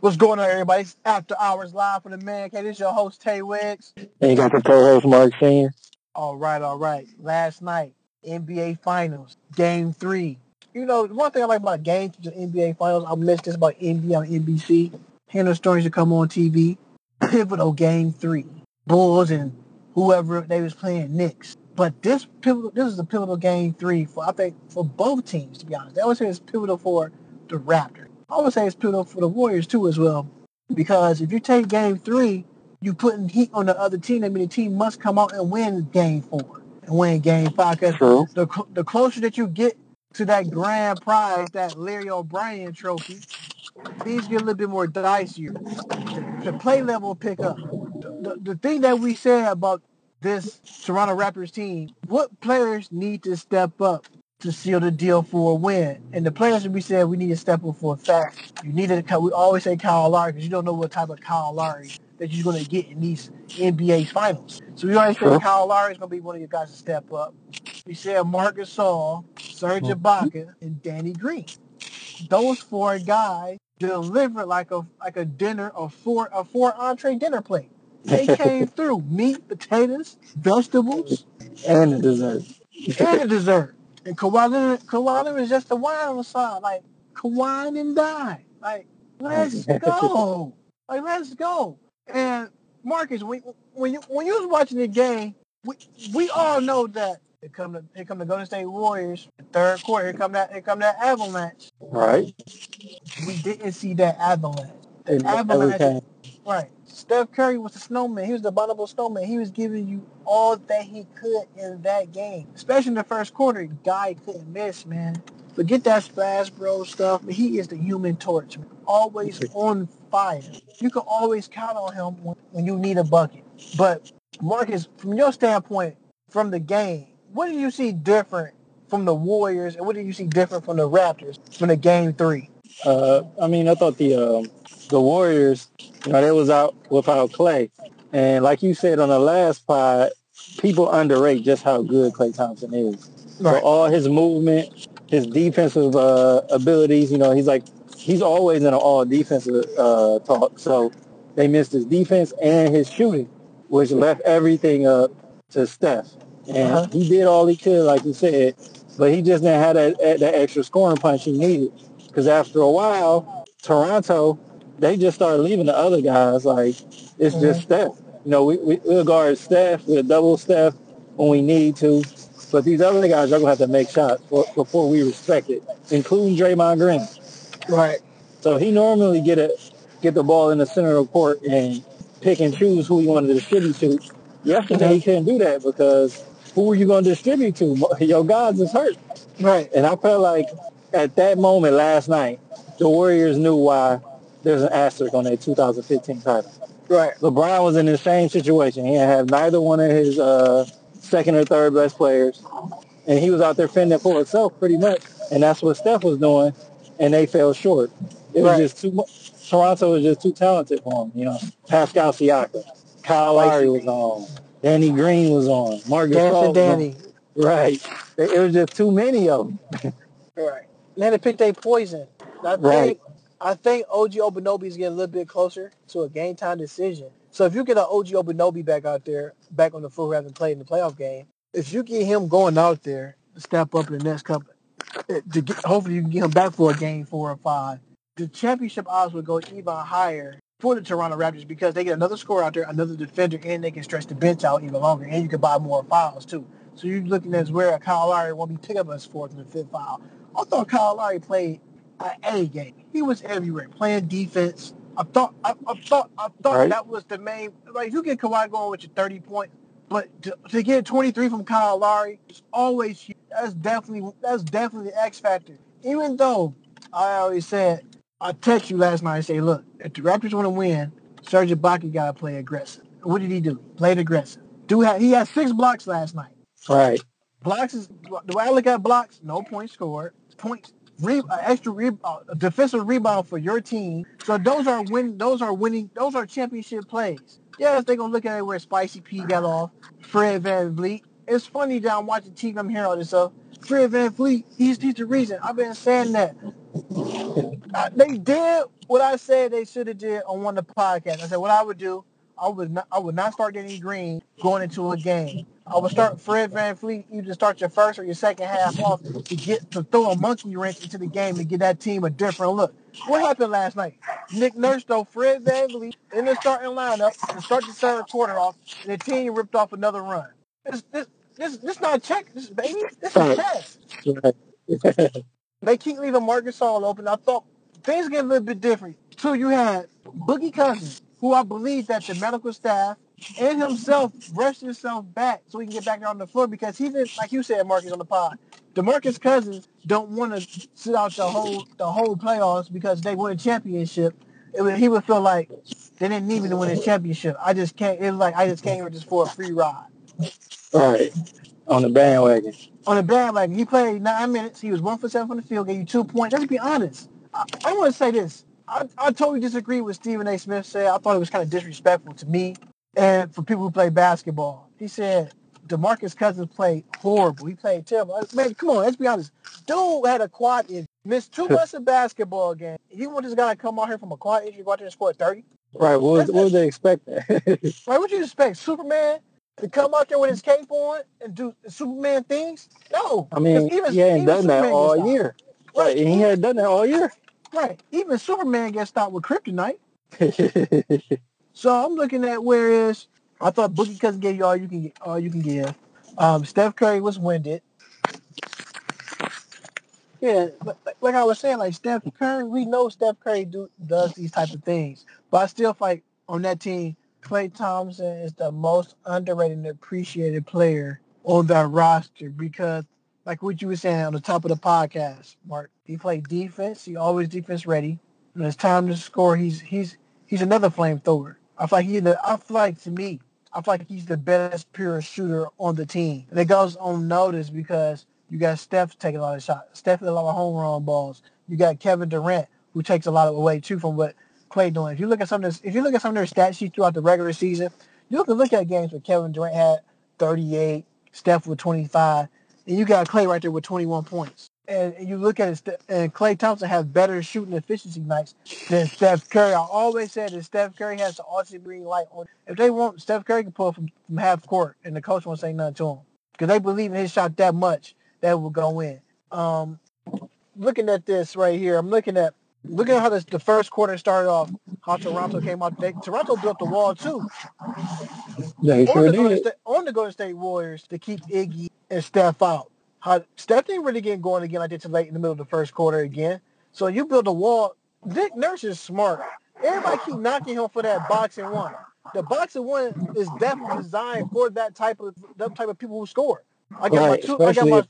What's going on, everybody? It's After Hours Live for the Man Cave, This is your host, Tay Wiggs. And you got the co-host, Mark Senior. All right, all right. Last night, NBA Finals, Game 3. You know, one thing I like about Game 3 NBA Finals, I missed this about NBA on NBC. Hannah Stories to come on TV. Pivotal Game 3. Bulls and whoever they was playing Knicks. But this pivotal, this is a pivotal Game 3 for, I think, for both teams, to be honest. They always say it's pivotal for the Raptors. I would say it's pivotal for the Warriors too as well. Because if you take game three, you putting heat on the other team. I mean, the team must come out and win game four and win game five. Because the, the closer that you get to that grand prize, that Larry O'Brien trophy, things get a little bit more dicier. The, the play level pick up. The, the, the thing that we said about this Toronto Raptors team, what players need to step up to seal the deal for a win. And the players we said we need to step up for a fact. You need to. We always say Kyle Lowry because you don't know what type of Kyle Lowry that you're going to get in these NBA finals. So we always say Kyle Lowry is going to be one of your guys to step up. We said Marc Gasol, Serge mm-hmm. Ibaka, and Danny Green. Those four guys delivered like a like a dinner, a four a four entree dinner plate. They came through meat, potatoes, vegetables, and a dessert. and the dessert. And Kawhi Leonard, Kawhi Leonard is just the wine on the side. Like, Kawhi and die. Like, let's go. like, let's go. And Marcus, when, when you when you was watching the game, we we all know that here come the here come the Golden State Warriors, third quarter. Here come that here come that avalanche. Right. We didn't see that avalanche. The avalanche. Right. Steph Curry was the snowman. He was the abominable snowman. He was giving you all that he could in that game. Especially in the first quarter, guy couldn't miss, man. Forget that splash bro stuff. He is the human torch, man. Always on fire. You can always count on him when, when you need a bucket. But Marcus, from your standpoint, from the game, what do you see different from the Warriors, and what do you see different from the Raptors from the game three? Uh, I mean, I thought the um, the Warriors, you know, they was out without Klay, And like you said on the last pod, people underrate just how good Klay Thompson is. Right. So all his movement, his defensive uh, abilities, you know, he's like, he's always in an all defensive uh, talk. So they missed his defense and his shooting, which left everything up to Steph. And uh-huh. he did all he could, like you said, but he just didn't have that, that extra scoring punch he needed. Because after a while, Toronto they just started leaving the other guys. Like it's mm-hmm. just Steph. You know, we, we we'll guard Steph, we'll double Steph when we need to. But these other guys are gonna have to make shots for, before we respect it, including Draymond Green. Right. So he normally get it get the ball in the center of the court and pick and choose who he wanted to distribute to. Yesterday mm-hmm. he couldn't do that because who are you going to distribute to? Your guys is hurt. Right. And I felt like at that moment last night, the Warriors knew why there's an asterisk on that 2015 title. Right. LeBron was in the same situation. He had neither one of his uh, second or third best players, and he was out there fending for himself pretty much. And that's what Steph was doing, and they fell short. It was right. just too much. Toronto was just too talented for him. You know, Pascal Siakam, Kyle Lowry was on, Danny Green was on, Marcus Gasol Danny. Right. It was just too many of them. right. And then they picked a poison. I think, right. I think OG Anunoby is getting a little bit closer to a game time decision. So if you get an OG Anunoby back out there, back on the floor, having played in the playoff game, if you get him going out there to step up in the next couple, eh, to get, hopefully you can get him back for a game four or five. The championship odds would go even higher for the Toronto Raptors because they get another score out there, another defender, and they can stretch the bench out even longer, and you can buy more fouls too. So you're looking at where Kyle Lowry won't be picking up his fourth and fifth foul. I thought Kyle Lowry played an A game. He was everywhere, playing defense. I thought, I, I thought, I thought right. that was the main. Like you get Kawhi going with your thirty points, but to, to get twenty three from Kyle Lowry is always huge. That's definitely that's definitely the X factor. Even though I always said, I text you last night and say, look, if the Raptors want to win, Serge Ibaka got to play aggressive. What did he do? Played aggressive. Do have, he had six blocks last night. Right. Blocks is way I look at blocks, no points scored. Points re, uh, extra re, uh, defensive rebound for your team. So those are win. Those are winning. Those are championship plays. Yes, they're gonna look at it where Spicy P got off. Fred VanVleet. It's funny that I'm watching TV. I'm hearing all this stuff. Fred VanVleet. He's he's the reason. I've been saying that. I, they did what I said they should have did on one of the podcasts. I said what I would do. I would not. I would not start Danny Green going into a game. I would start Fred VanVleet. You just start your first or your second half off to get to throw a monkey wrench into the game and give that team a different look. What happened last night? Nick Nurse threw Fred VanVleet in the starting lineup to start the third quarter off, and the team ripped off another run. This this this, this not check, this baby. This is chess. They keep leaving Marcus all open. I thought things get a little bit different. So you had Boogie Cousins, who I believe that the medical staff and himself rushed himself back so he can get back on the floor because he didn't, like you said, Marcus on the pod. DeMarcus Cousins don't want to sit out the whole the whole playoffs because they won a championship. It he would feel like they didn't need me to win a championship. I just can't. It was like I just came here just for a free ride. right. On the bandwagon. on the bandwagon. He played nine minutes. He was one for seven from the field, gave you two points. Let's be honest. I, I want to say this. I, I totally disagree with Stephen A. Smith said. I thought it was kind of disrespectful to me and for people who play basketball. He said DeMarcus Cousins played horrible. He played terrible. I- Man, come on, let's be honest. Dude had a quad injury, missed two months of basketball game. He want this guy to come out here from a quad injury, go out there and score 30. Right. What, was, what would they expect? Like, what you expect? Superman to come out there with his cape on and do Superman things? No. I mean, even- he hadn't done that all year. Right. And he hadn't done that all year. Right. Even Superman gets stopped with kryptonite. So I'm looking at whereas I thought Boogie Cousins gave you all you can get, all you can give. Um, Steph Curry was winded. Yeah, but like- like I was saying, like Steph Curry, we know Steph Curry do does these type of things, but I still fight on that team. Klay Thompson is the most underrated and appreciated player on that roster because, like what you were saying on the top of the podcast, Mark, he played defense. He always defense ready. When it's time to score, he's he's he's another flamethrower. I feel like he I feel like to me, I feel like he's the best pure shooter on the team. And it goes unnoticed because you got Steph taking a lot of shots. Steph a lot of home run balls. You got Kevin Durant who takes a lot of away too from what Klay doing. If you look at some of this, if you look at some of their stat sheets throughout the regular season, you can look at games where Kevin Durant had 38, Steph with 25, and you got Klay right there with 21 points. And, you look at it, and Klay Thompson has better shooting efficiency nights than Steph Curry. I always said that Steph Curry has the ultimate green light on. If they want, Steph Curry can pull from, from half court, and the coach won't say nothing to him because they believe in his shot that much that will go in. Um, looking at this right here, I'm looking at looking at how this, the first quarter started off. How Toronto came out. They, Toronto built the wall too they on sure the, Golden did. State, on the Golden State Warriors to keep Iggy and Steph out. How Steph didn't really get going again like this late in the middle of the first quarter again. So you build a wall. Nick Nurse is smart. Everybody keep knocking him for that box-and-one. The box-and-one is definitely designed for that type of that type of people who score. I got Right, my two. I got my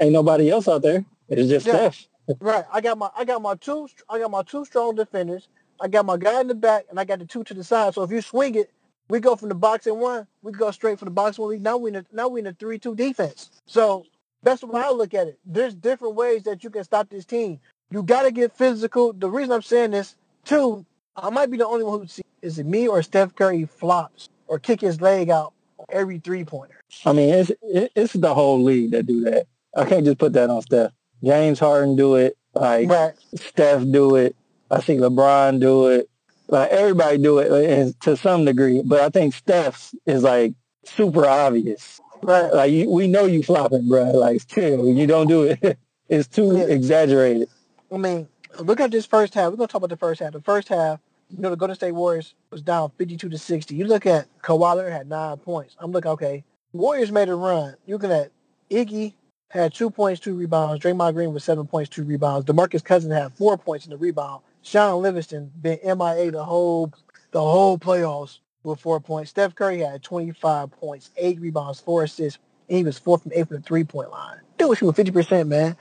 ain't nobody else out there. It's just Yeah. Steph. Right. I got my I got my two I got my two strong defenders. I got my guy in the back and I got the two to the side. So if you swing it, we go from the box-and-one, we go straight for the box-and-one. Now we in a, now we in a three two defense. So that's the way I look at it. There's different ways that you can stop this team. You gotta get physical. The reason I'm saying this, too, I might be the only one who see is it me or Steph Curry flops or kick his leg out every three pointer. I mean, it's it's the whole league that do that. I can't just put that on Steph. James Harden do it. Like Right. Steph do it. I see LeBron do it. Like everybody do it uh, and to some degree. But I think Steph's is like super obvious. Right. Like you, we know you flopping, bro. Like chill. You don't do it. it's too Yeah. exaggerated. I mean, look at this first half. We're gonna talk about the first half. The first half, you know, the Golden State Warriors was down fifty-two to sixty. You look at Kawhi Leonard had nine points. I'm looking okay. Warriors made a run. You looking at Iggy had two points, two rebounds. Draymond Green was seven points, two rebounds. DeMarcus Cousins had four points in the rebound. Shaun Livingston been MIA the whole the whole playoffs with four points. Steph Curry had 25 points, eight rebounds, four assists, and he was four from eight from the three point line. Dude was shooting 50%, man.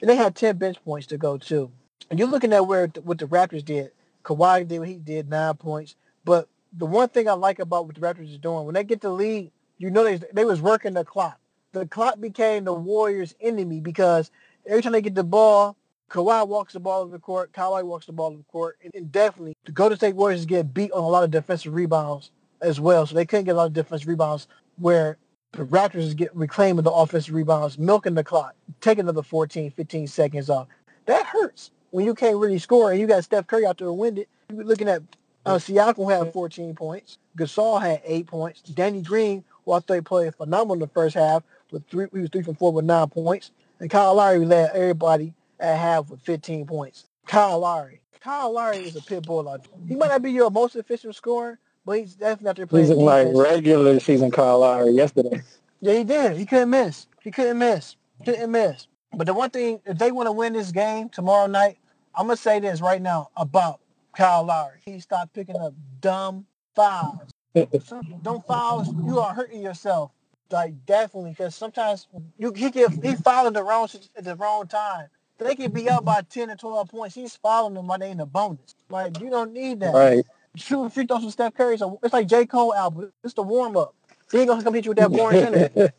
And they had 10 bench points to go too. And you're looking at where what the Raptors did. Kawhi did what he did, nine points. But the one thing I like about what the Raptors is doing, when they get the lead, you know they they was working the clock. The clock became the Warriors' enemy because every time they get the ball, Kawhi walks the ball over the court, Kawhi walks the ball over the court, and, and definitely the Golden State Warriors get beat on a lot of defensive rebounds as well. So they couldn't get a lot of defensive rebounds where the Raptors get reclaiming the offensive rebounds, milking the clock, taking another 14, 15 seconds off. That hurts. when you can't really score and you got Steph Curry out there winded, you're looking at uh, Siakam had 14 points. Gasol had eight points. Danny Green, who I thought played phenomenal in the first half, with three, he was three from four with nine points. And Kyle Lowry led everybody at half with 15 points. Kyle Lowry. Kyle Lowry is a pit bull. He might not be your most efficient scorer, but he's definitely out there playing He's like regular season Kyle Lowry yesterday. Yeah, he did. He couldn't miss. He couldn't miss. Couldn't miss. But the one thing, if they want to win this game tomorrow night, I'm gonna say this right now about Kyle Lowry. He stopped picking up dumb fouls. Some dumb fouls, you are hurting yourself. Like definitely, because sometimes you he get he fouling the wrong at the wrong time. They could be up by ten or twelve points. He's following them while they in the bonus. Like you don't need that. right. Shooting free throws with Steph Curry, so it's like J Cole album. It's the warm up. He ain't gonna come hit you with that boring center.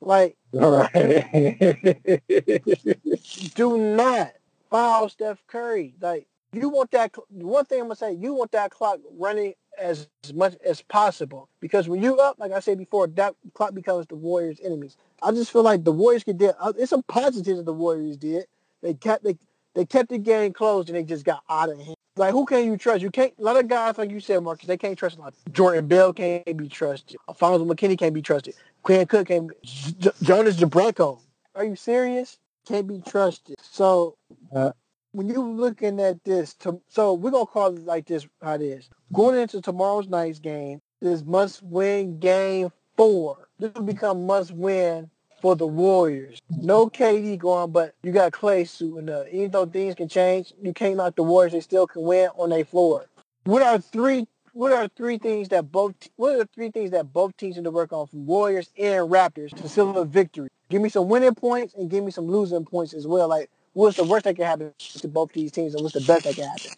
Like All right. do not foul Steph Curry. Like you want that. One thing I'm gonna say, you want that clock running as, much as possible because when you up, like I said before, that clock becomes the Warriors' enemies. I just feel like the Warriors could did. uh, It's some positives that the Warriors did. They kept they they kept the game closed and they just got out of hand. Like who can you trust? You can't. A lot of guys, like you said, Marcus, they can't trust. Like Jordan Bell can't be trusted. Alfonzo McKinnie can't be trusted. Quinn Cook can't. J- Jonas Jerebko. Are you serious? Can't be trusted. So Uh. When you're looking at this, to, so we're gonna call it like this. How it is going into tomorrow's night's game. This must win game four. This will become must win for the Warriors. No KD going, but you got Klay suiting up. Even though things can change, you can't knock the Warriors. They still can win on their floor. What are three? What are three things that both? What are three things that both teams need to work on from Warriors and Raptors to seal a victory? Give me some winning points and give me some losing points as well. Like, what's the worst that can happen to both these teams, and what's the best that can happen?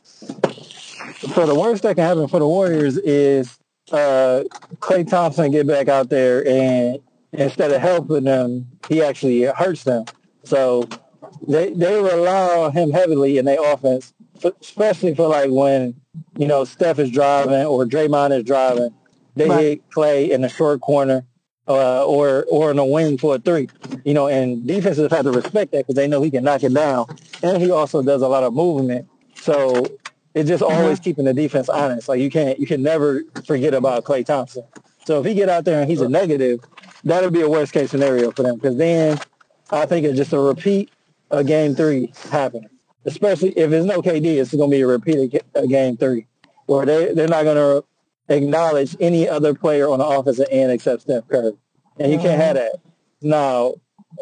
So the worst that can happen for the Warriors is uh, Klay Thompson get back out there and instead of helping them, he actually hurts them. So they they rely on him heavily in their offense, especially for like when you know Steph is driving or Draymond is driving. They Right. hit Klay in the short corner uh, or or in the wing for a three. You know, and defenses have to respect that because they know he can knock it down, and he also does a lot of movement. So it's just always keeping the defense honest. Like you can't, you can never forget about Klay Thompson. So if he get out there and he's a negative, that'll be a worst case scenario for them because then I think it's just a repeat of game three happening. Especially if there's no KD, it's going to be a repeat of of game three where they, they're not going to acknowledge any other player on the offensive end except Steph Curry. And you can't have that. Now,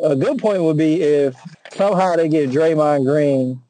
a good point would be if somehow they get Draymond Green,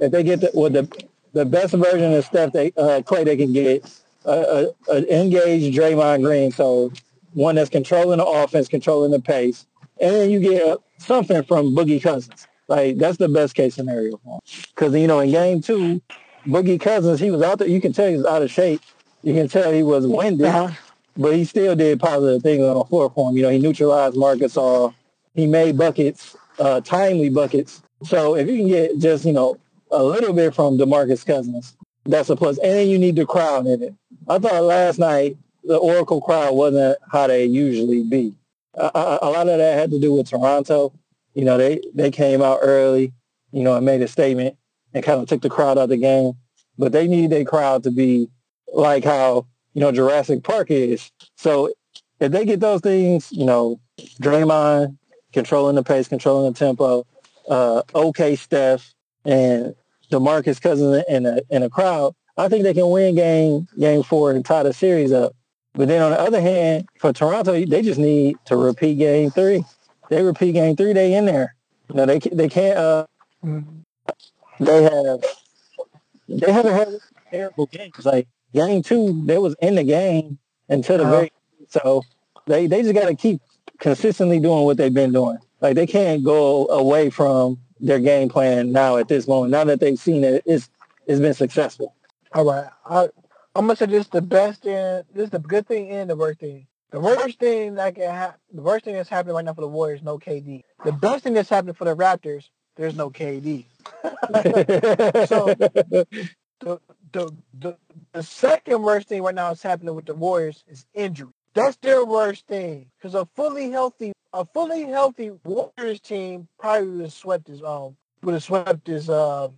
if they get the, with the the best version of Steph they uh, Klay they can get, uh, uh, uh, engaged Draymond Green, so one that's controlling the offense, controlling the pace, and then you get something from Boogie Cousins. Like that's the best case scenario for him. Because you know in game two, Boogie Cousins he was out there. You can tell he was out of shape. You can tell he was winded Uh-huh. but he still did positive things on the floor for him. You know, he neutralized Marcus All. He made buckets, uh, timely buckets. So if you can get just, you know, a little bit from DeMarcus Cousins, that's a plus. And then you need the crowd in it. I thought last night the Oracle crowd wasn't how they usually be. A, a, a lot of that had to do with Toronto. You know, they, they came out early, you know, and made a statement and kind of took the crowd out of the game. But they need their crowd to be like how you know, Jurassic Park is. So if they get those things, you know, Draymond controlling the pace, controlling the tempo, uh, okay Steph and DeMarcus Cousins in a in a crowd, I think they can win game game four and tie the series up. But then on the other hand, for Toronto, they just need to repeat game three. They repeat game three, they in there. You know, they they can't. Uh, Mhm. they have they haven't had terrible games. Like game two, they was in the game until the Uh-huh. very so they they just got to keep consistently doing what they've been doing. Like they can't go away from their game plan now at this moment. Now that they've seen it, it's it's been successful. All right. I, I'm gonna say this is the best thing. This is the good thing and the worst thing. The worst thing that can happen, the worst thing that's happening right now for the Warriors, no KD. The best thing that's happening for the Raptors, there's no KD. So- The, the the the second worst thing right now that's happening with the Warriors is injury. That's their worst thing because a fully healthy a fully healthy Warriors team probably would have swept this um would have swept this uh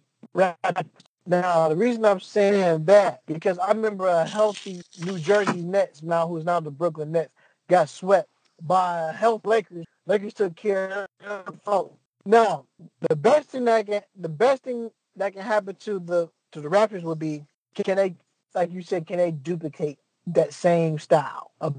Now, the reason I'm saying that, because I remember a healthy New Jersey Nets, now who's now the Brooklyn Nets, got swept by a health Lakers. Lakers took care of the Now, the best thing that can the best thing that can happen to the to the Raptors would be can they like you said, can they duplicate that same style of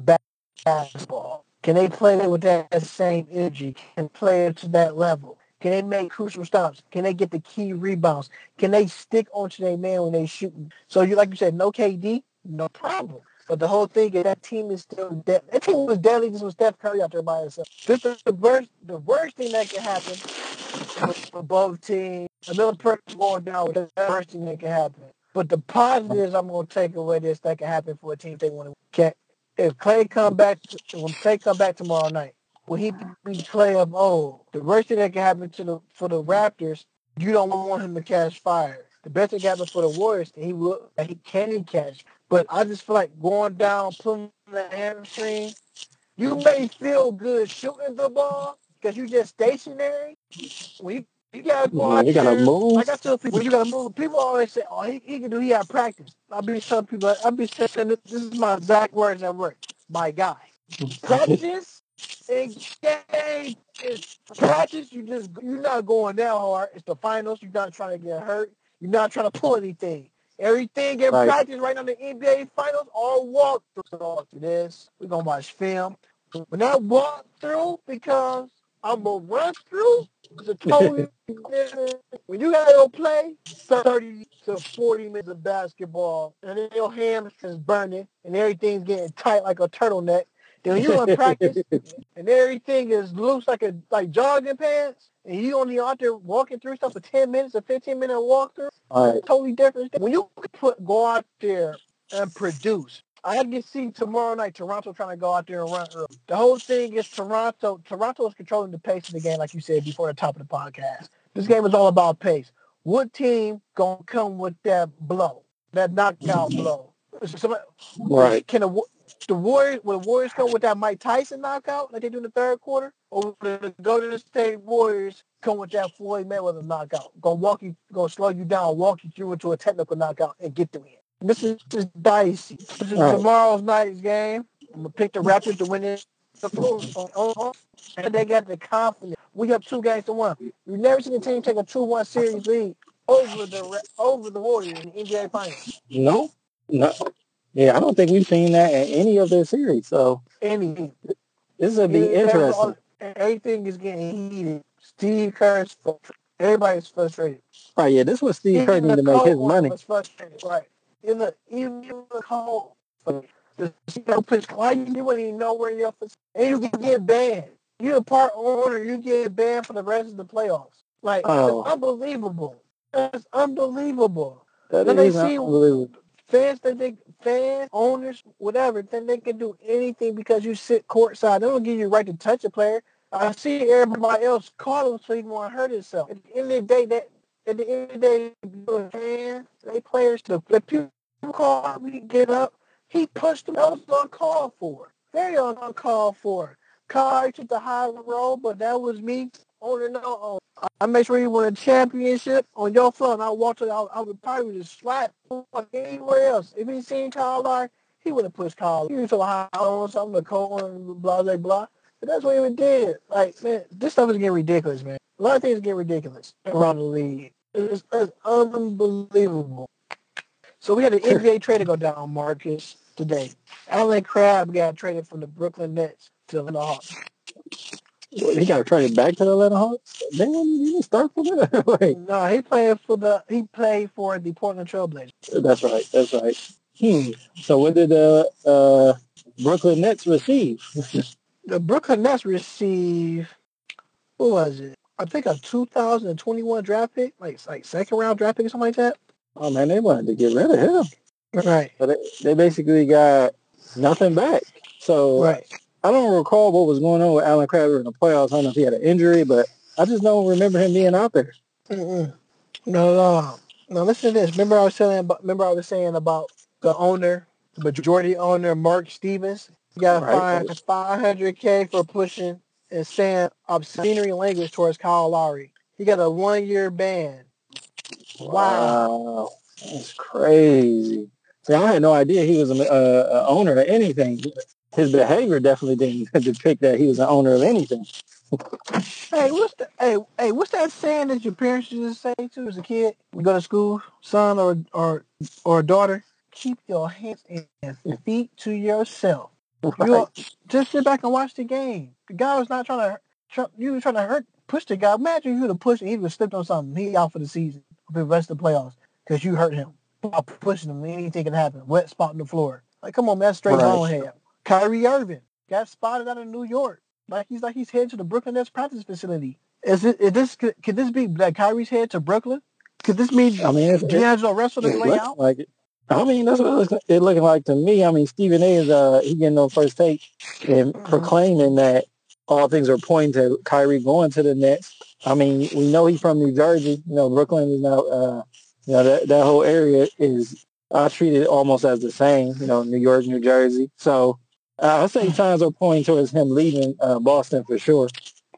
basketball? Can they play with that same energy? Can play it to that level? Can they make crucial stops? Can they get the key rebounds? Can they stick onto their man when they shooting? So you like you said, no KD, no problem. But the whole thing is that team is still dead. That team was deadly just with Steph Curry out there by himself. This is the worst the worst thing that can happen for both teams. Another person going down with the worst thing that can happen. But the positives I'm gonna take away this that can happen for a team they want to if Klay come back when Klay come back tomorrow night, will he be Klay of old? The worst thing that can happen to the for the Raptors, you don't want him to catch fire. The best thing can happen for the Warriors, he will he can catch. But I just feel like going down, pulling the hamstring, you may feel good shooting the ball because you just stationary. When you gotta go out you gotta move. Like I tell people, you gotta move. People always say, "Oh, he, he can do. He had practice." I be telling people, I be saying, "This is my exact words at work." My guy, practice and game is practice. You just you're not going that hard. It's the finals. You're not trying to get hurt. You're not trying to pull anything. Everything in Right. practice right now, the NBA finals, all walk through this. We're gonna watch film. When I walk through, because I'm gonna run through, it's a totally. When you gotta go play 30 to 40 minutes of basketball, and then your hamstrings burning, and everything's getting tight like a turtleneck. Then when you in practice, and everything is loose like a like jogging pants, and you only out there walking through stuff for 10 minutes, a 15 minute walkthrough, All right. totally different. When you put go out there and produce, I can see tomorrow night Toronto trying to go out there and run early. The whole thing is Toronto. Toronto is controlling the pace of the game, like you said before the top of the podcast. This game is all about pace. What team gonna come with that blow, that knockout blow? Somebody- Right. Can the, the Warriors, will the Warriors come with that Mike Tyson knockout like they do in the third quarter, or will the Golden State Warriors come with that Floyd Mayweather knockout? Gonna walk you, gonna slow you down, walk you through into a technical knockout, and get the win. This is just dicey. This is Right. tomorrow's night's game. I'm gonna pick the Raptors to win it. And they got the confidence. We up two games to one. You've never seen a team take a two-one series lead over the over the Warriors in the NBA Finals. No. No. Yeah, I don't think we've seen that in any of their series. So Any this will be interesting. Everything is getting heated. Steve Kerr's. Everybody's frustrated. Right. Yeah. This was Steve Kerr need to make his money. Right. In the even the cold. The CEO pitch. Why you doing even know where you're and you can get banned. You're a part owner. You get banned for the rest of the playoffs. Like Oh. it's unbelievable. It's unbelievable. That Then they is see- unbelievable. fans think they fans, owners, whatever, then they can do anything because you sit courtside. They don't give you right to touch a player. I see everybody else call him so he won't hurt himself. At the end of the day, that at the end of the day, they players, the, the people call me get up. He pushed them. That was uncalled for. Very uncalled for. Kai took the high road, but that was me. Owner no owner. I made sure he won a championship on your and I walked it. I, would probably just slap anywhere else. If he seen Kyle he would have pushed Kyle. He was so high on something, the cold and blah blah blah. But that's what he did. Like man, this stuff is getting ridiculous, man. A lot of things get ridiculous around the league. It's, it's unbelievable. So we had an NBA trade to go down, Marcus, today. Allen Crabbe got traded from the Brooklyn Nets to the Atlanta Hawks. He got traded back to the Atlanta Hawks. They didn't start for that. No, he played for the he played for the Portland Trailblazers. that's right. That's right. Hmm. So what did the uh, Brooklyn Nets receive? The Brooklyn Nets receive what was it? I think a 2021 draft pick, like like second round draft pick or something like that. Oh man, they wanted to get rid of him. Right, So they, they basically got nothing back. So right. I don't recall what was going on with Alan Crabber in the playoffs. I don't know if he had an injury, but I just don't remember him being out there. Mm-mm. No, no. Now listen to this. Remember I was saying about. Remember I was saying about the owner, the majority owner, Mark Stevens. He got Right. fined 500k for pushing and saying obscenity language towards Kyle Lowry. He got a one year ban. Wow. That's crazy. See, I had no idea he was a, a, a owner of anything. His behavior definitely didn't depict that he was an owner of anything. Hey, what's the hey hey what's that saying that your parents used to say to as a kid? You go to school, son or or or daughter, keep your hands and feet to yourself. Right. You just sit back and watch the game. The guy was not trying to try, you were trying to hurt push the guy. Imagine you would have pushed him, he would have slipped on something. He out for the season, for the rest of the playoffs, because you hurt him by pushing him. Anything can happen. Wet spot on the floor. Like, come on, man, straight Right. bonehead. Kyrie Irving got spotted out of New York. Like he's like he's headed to the Brooklyn Nets practice facility. Is it? Is this? Could, could this be that Kyrie's head to Brooklyn? Could this mean I mean, it's, D'Angelo Russell to play out? like it. I mean, that's what it looks, it looking like to me. I mean, Stephen A. is uh, he getting on first take and Mhm. proclaiming that all things are pointing to Kyrie going to the Nets. I mean, we know he's from New Jersey. You know, Brooklyn is now, uh, you know, that that whole area is I treat it almost as the same. You know, New York, New Jersey. So uh, I say signs are pointing towards him leaving uh, Boston for sure.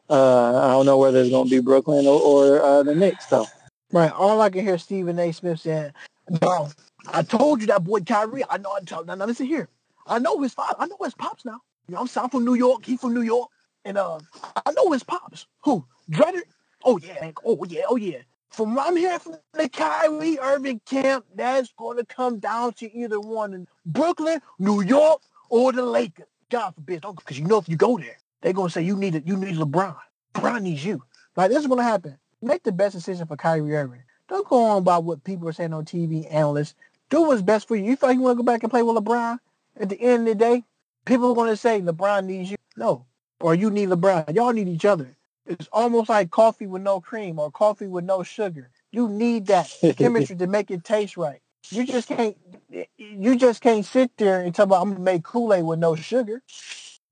Uh, I don't know whether it's going to be Brooklyn or, or uh, the Knicks though. Right. All I can hear Stephen A. Smith saying, "No, I told you that boy Kyrie. I know. I now, now listen here. I know his father. I know his pops now. You know, I'm south from New York. He from New York, and uh, I know his pops. Who? Dredded? Oh yeah. Oh yeah. Oh yeah. From what I'm hearing from the Kyrie Irving camp, that's going to come down to either one in Brooklyn, New York, or the Lakers. God forbid, because you know if you go there, they're gonna say you need it. You need LeBron. LeBron needs you. Like this is gonna happen. Make the best decision for Kyrie Irving. Don't go on by what people are saying on TV, analysts. Do what's best for you. You feel like you want to go back and play with LeBron? At the end of the day, people are going to say LeBron needs you. No. Or you need LeBron. Y'all need each other. It's almost like coffee with no cream or coffee with no sugar. You need that chemistry to make it taste right. You just can't you just can't sit there and talk about I'm gonna make Kool-Aid with no sugar.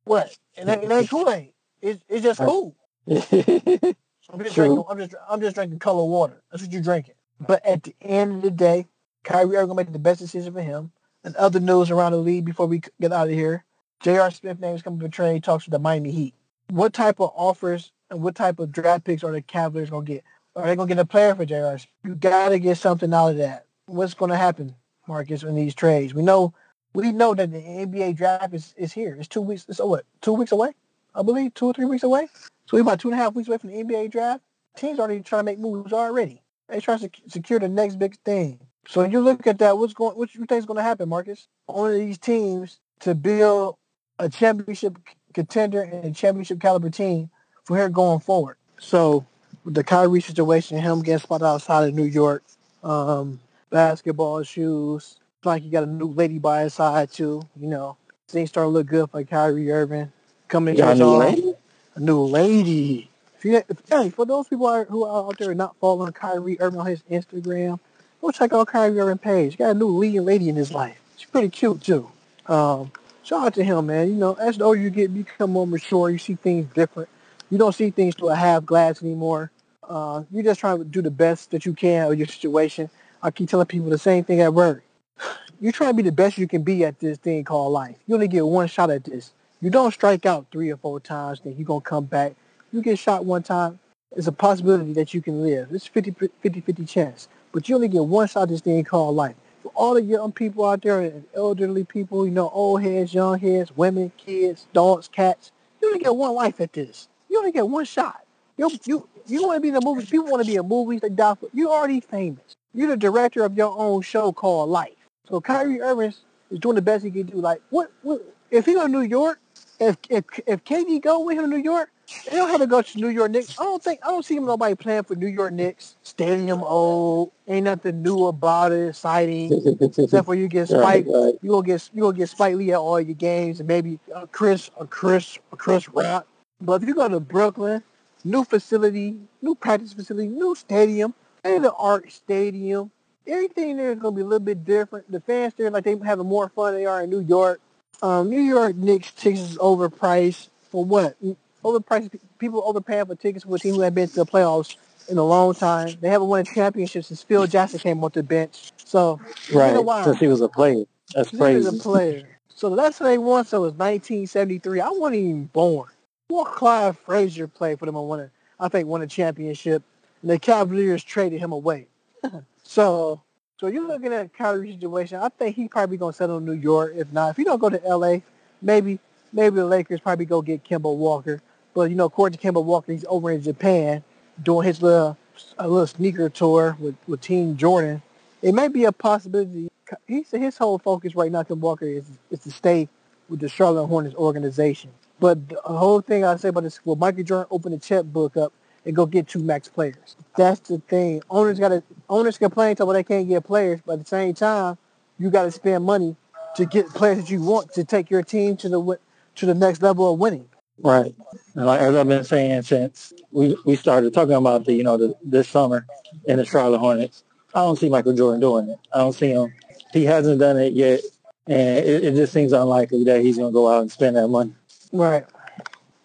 What? It ain't, it ain't Kool-Aid. It's, it's just cool. I'm just True. drinking. I'm just I'm just drinking color water. That's what you're drinking. But at the end of the day, Kyrie Irving gonna make the best decision for him. And other news around the league before we get out of here, J.R. Smith name is coming to trade talks with the Miami Heat. What type of offers and what type of draft picks are the Cavaliers gonna get? Are they gonna get a player for J.R. You gotta get something out of that. What's gonna happen, Marcus, in these trades? We know we know that the NBA draft is, is here. It's two weeks. It's what two weeks away, I believe, two or three weeks away. So we're about two and a half weeks away from the NBA draft. Teams already trying to make moves already. They trying to secure the next big thing. So you look at that. What's going? What you think is going to happen, Marcus? One of these teams to build a championship contender and a championship caliber team from here going forward. So the Kyrie situation, him getting spotted outside of New York, um, basketball shoes. It's like he got a new lady by his side too. You know, things start to look good for Kyrie Irving coming Got a into new his own a new lady. If you, if, hey, for those people who are out there not following Kyrie Irving on his Instagram, go check out Kyrie Irving page. Got a new leading lady in his life. She's pretty cute too. Um, shout out to him, man. You know, as the older you get, you become more mature. You see things different. You don't see things through a half glass anymore. Uh, you're just trying to do the best that you can with your situation. I keep telling people the same thing at work. You're trying to be the best you can be at this thing called life. You only get one shot at this. You don't strike out three or four times, then you're going to come back. You get shot one time, it's a possibility that you can live. It's 50 50 chance. But you only get one shot this thing called life. For all the young people out there and elderly people, you know, old heads, young heads, women, kids, dogs, cats, you only get one life at this. You only get one shot. You you you want to be in the movies. People want to be in movies. They die for. You already famous. You're the director of your own show called Life. So Kyrie Irving is doing the best he can do. Like what? what if he go to New York? If if if KD go with him to New York, they don't have to go to New York Knicks. I don't think I don't see nobody playing for New York Knicks. Stadium old, ain't nothing new about it, exciting. Except for you get Right, Spike, right. you gonna get you gonna get Spike Lee at all your games, and maybe a Chris, a Chris, a Chris Rock. But if you go to Brooklyn, new facility, new practice facility, new stadium, and the art stadium, everything there is gonna be a little bit different. The fans there, like they having more fun than they are in New York. Um, New York Knicks tickets is overpriced for what? Overpriced. People overpaying for tickets for a team who have been to the playoffs in a long time. They haven't won a championship since Phil Jackson came off the bench. So Right. Since he was a player. That's He was a player. So the last time they won so was 1973. I wasn't even born. What Clyde Frazier played for them and won a, I think won a championship. And the Cavaliers traded him away. So, so you're looking at Kyrie situation. I think he probably gonna settle in New York. If not, if he don't go to L.A., maybe maybe the Lakers probably go get Kemba Walker. But you know, to Kemba Walker, he's over in Japan doing his little a little sneaker tour with with Team Jordan. It may be a possibility. He said his whole focus right now, Kemba Walker, is is to stay with the Charlotte Hornets organization. But the whole thing I say about this, well, Michael Jordan opened the checkbook up and go get two max players. That's the thing. Owners got to owners complain to well they can't get players, but at the same time, you got to spend money to get players that you want to take your team to the to the next level of winning. Right. And like as I've been saying since we we started talking about the you know the, this summer in the Charlotte Hornets, I don't see Michael Jordan doing it. I don't see him. He hasn't done it yet, and it, it just seems unlikely that he's going to go out and spend that money. Right.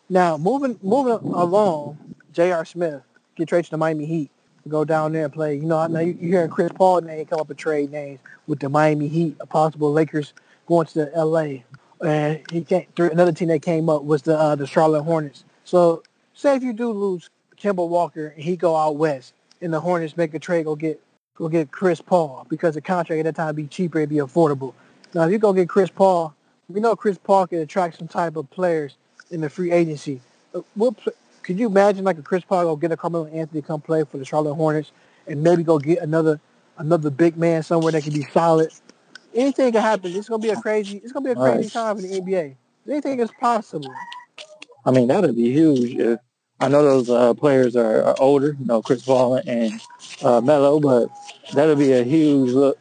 Now moving moving along, J.R. Smith get traded to the Miami Heat. Go down there and play. You know, I know you, you hearing Chris Paul name come up with trade names with the Miami Heat, a possible Lakers going to L.A and he came through another team that came up was the uh, the Charlotte Hornets. So say if you do lose Kemba Walker and he go out west and the Hornets make a trade go get go get Chris Paul because the contract at that time be cheaper it'd be affordable. Now if you go get Chris Paul, we know Chris Paul can attract some type of players in the free agency. Uh, what could you imagine like a Chris Paul go get a Carmelo Anthony come play for the Charlotte Hornets and maybe go get another another big man somewhere that can be solid anything can happen. It's gonna be a crazy. It's gonna be a crazy right. time in the NBA. Anything is possible. I mean, that'd be huge. If, I know those uh, players are, are, older, you know, Chris Paul and uh, Melo, but that'd be a huge look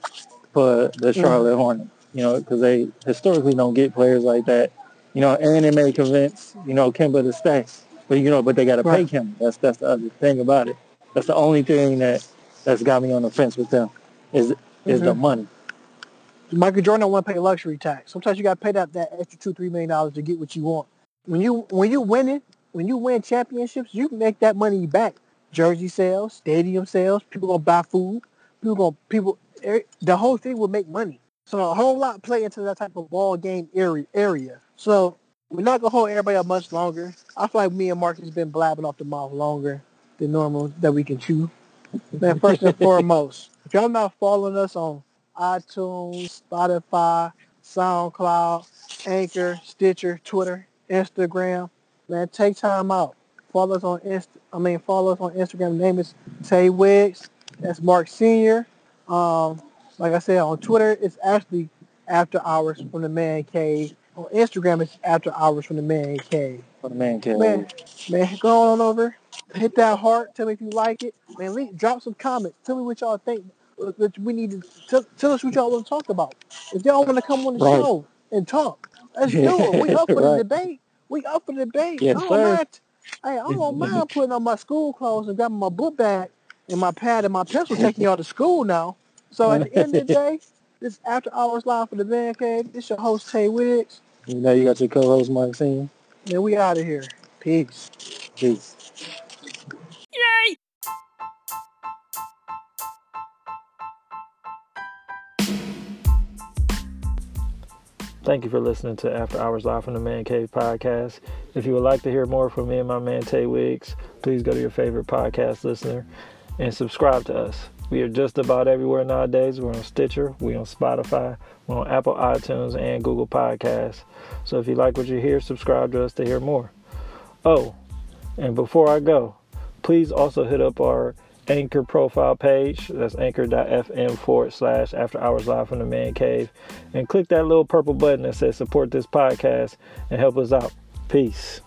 for the mm. Charlotte mm-hmm. Hornets. You know, because they historically don't get players like that. You know, and it may convince you know Kemba to stay, but you know, but they got to right. pay Kemba. That's that's the other thing about it. That's the only thing that that's got me on the fence with them is is mm-hmm. the money. Michael Jordan don't want to pay luxury tax. Sometimes you got to pay that, that extra two, three million dollars to get what you want. When you when you win it, when you win championships, you make that money back. Jersey sales, stadium sales, people gonna buy food, people gonna people. The whole thing will make money. So a whole lot play into that type of ball game area. Area. So we're not gonna hold everybody up much longer. I feel like me and Marcus been blabbing off the mouth longer than normal that we can chew. Man, first and foremost, if y'all not following us on iTunes, Spotify, SoundCloud, Anchor, Stitcher, Twitter, Instagram. Man, take time out. Follow us on Inst. I mean, follow us on Instagram. The name is Tay Wiggs. That's Mark Senior. Um, like I said, on Twitter, it's actually After Hours from the Man Cave. On Instagram, it's After Hours from the Man Cave. From the Man Cave. Man, man, go on over. Hit that heart. Tell me if you like it. Man, leave, drop some comments. Tell me what y'all think that we need to tell, tell us what y'all want to talk about. If y'all want to come on the right. show and talk, let's do it. We up for right. the debate. We up for the debate. Yes, I sir. Mind, hey, I don't mind putting on my school clothes and grabbing my book bag and my pad and my pencil, taking y'all to school now. So at the end of the day, this after hours live for the man cave. This your host Tay Wiggs. You know you got your co-host Mike Maxine. Yeah, we out of here. Peace. Peace. Thank you for listening to After Hours Live from the Man Cave podcast. If you would like to hear more from me and my man Tay Wiggs, please go to your favorite podcast listener and subscribe to us. We are just about everywhere nowadays. We're on Stitcher, we're on Spotify, we're on Apple iTunes and Google Podcasts. So if you like what you hear, subscribe to us to hear more. Oh, and before I go, please also hit up our Anchor profile page. That's anchor.fm forward slash after hours live from the man cave. And click that little purple button that says support this podcast and help us out. Peace.